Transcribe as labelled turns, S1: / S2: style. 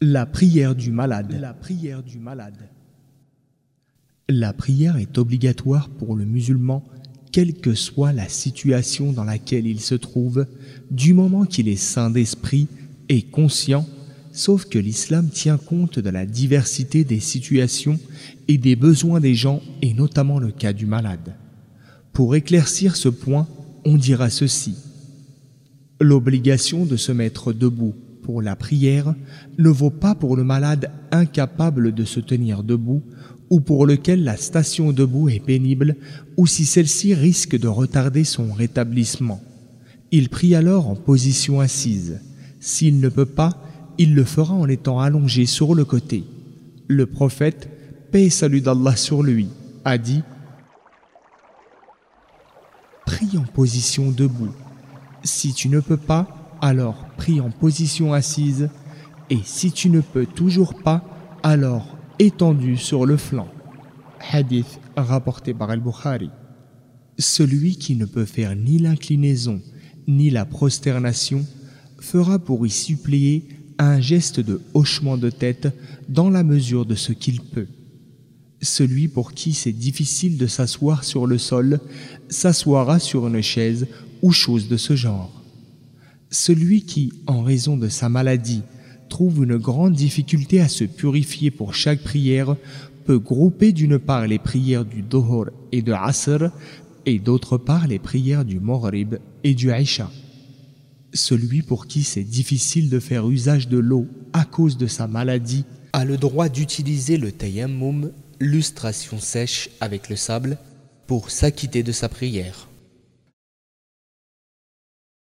S1: La prière du malade. La prière du malade. La prière est obligatoire pour le musulman, quelle que soit la situation dans laquelle il se trouve, du moment qu'il est saint d'esprit et conscient, sauf que l'islam tient compte de la diversité des situations et des besoins des gens, et notamment le cas du malade. Pour éclaircir ce point, on dira ceci. L'obligation de se mettre debout la prière ne vaut pas pour le malade incapable de se tenir debout ou pour lequel la station debout est pénible ou si celle-ci risque de retarder son rétablissement. Il prie alors en position assise. S'il ne peut pas, il le fera en étant allongé sur le côté. Le prophète, paix et salut d'Allah sur lui, a dit Prie en position debout. Si tu ne peux pas, alors prie en position assise, et si tu ne peux toujours pas, alors étendu sur le flanc. Hadith rapporté par Al-Bukhari. Celui qui ne peut faire ni l'inclinaison ni la prosternation fera pour y suppléer un geste de hochement de tête dans la mesure de ce qu'il peut. Celui pour qui c'est difficile de s'asseoir sur le sol s'assoira sur une chaise ou chose de ce genre. Celui qui, en raison de sa maladie, trouve une grande difficulté à se purifier pour chaque prière peut grouper d'une part les prières du Dohor et de Asr et d'autre part les prières du Maghrib et du Aisha. Celui pour qui c'est difficile de faire usage de l'eau à cause de sa maladie
S2: a le droit d'utiliser le tayammum, lustration sèche avec le sable, pour s'acquitter de sa prière.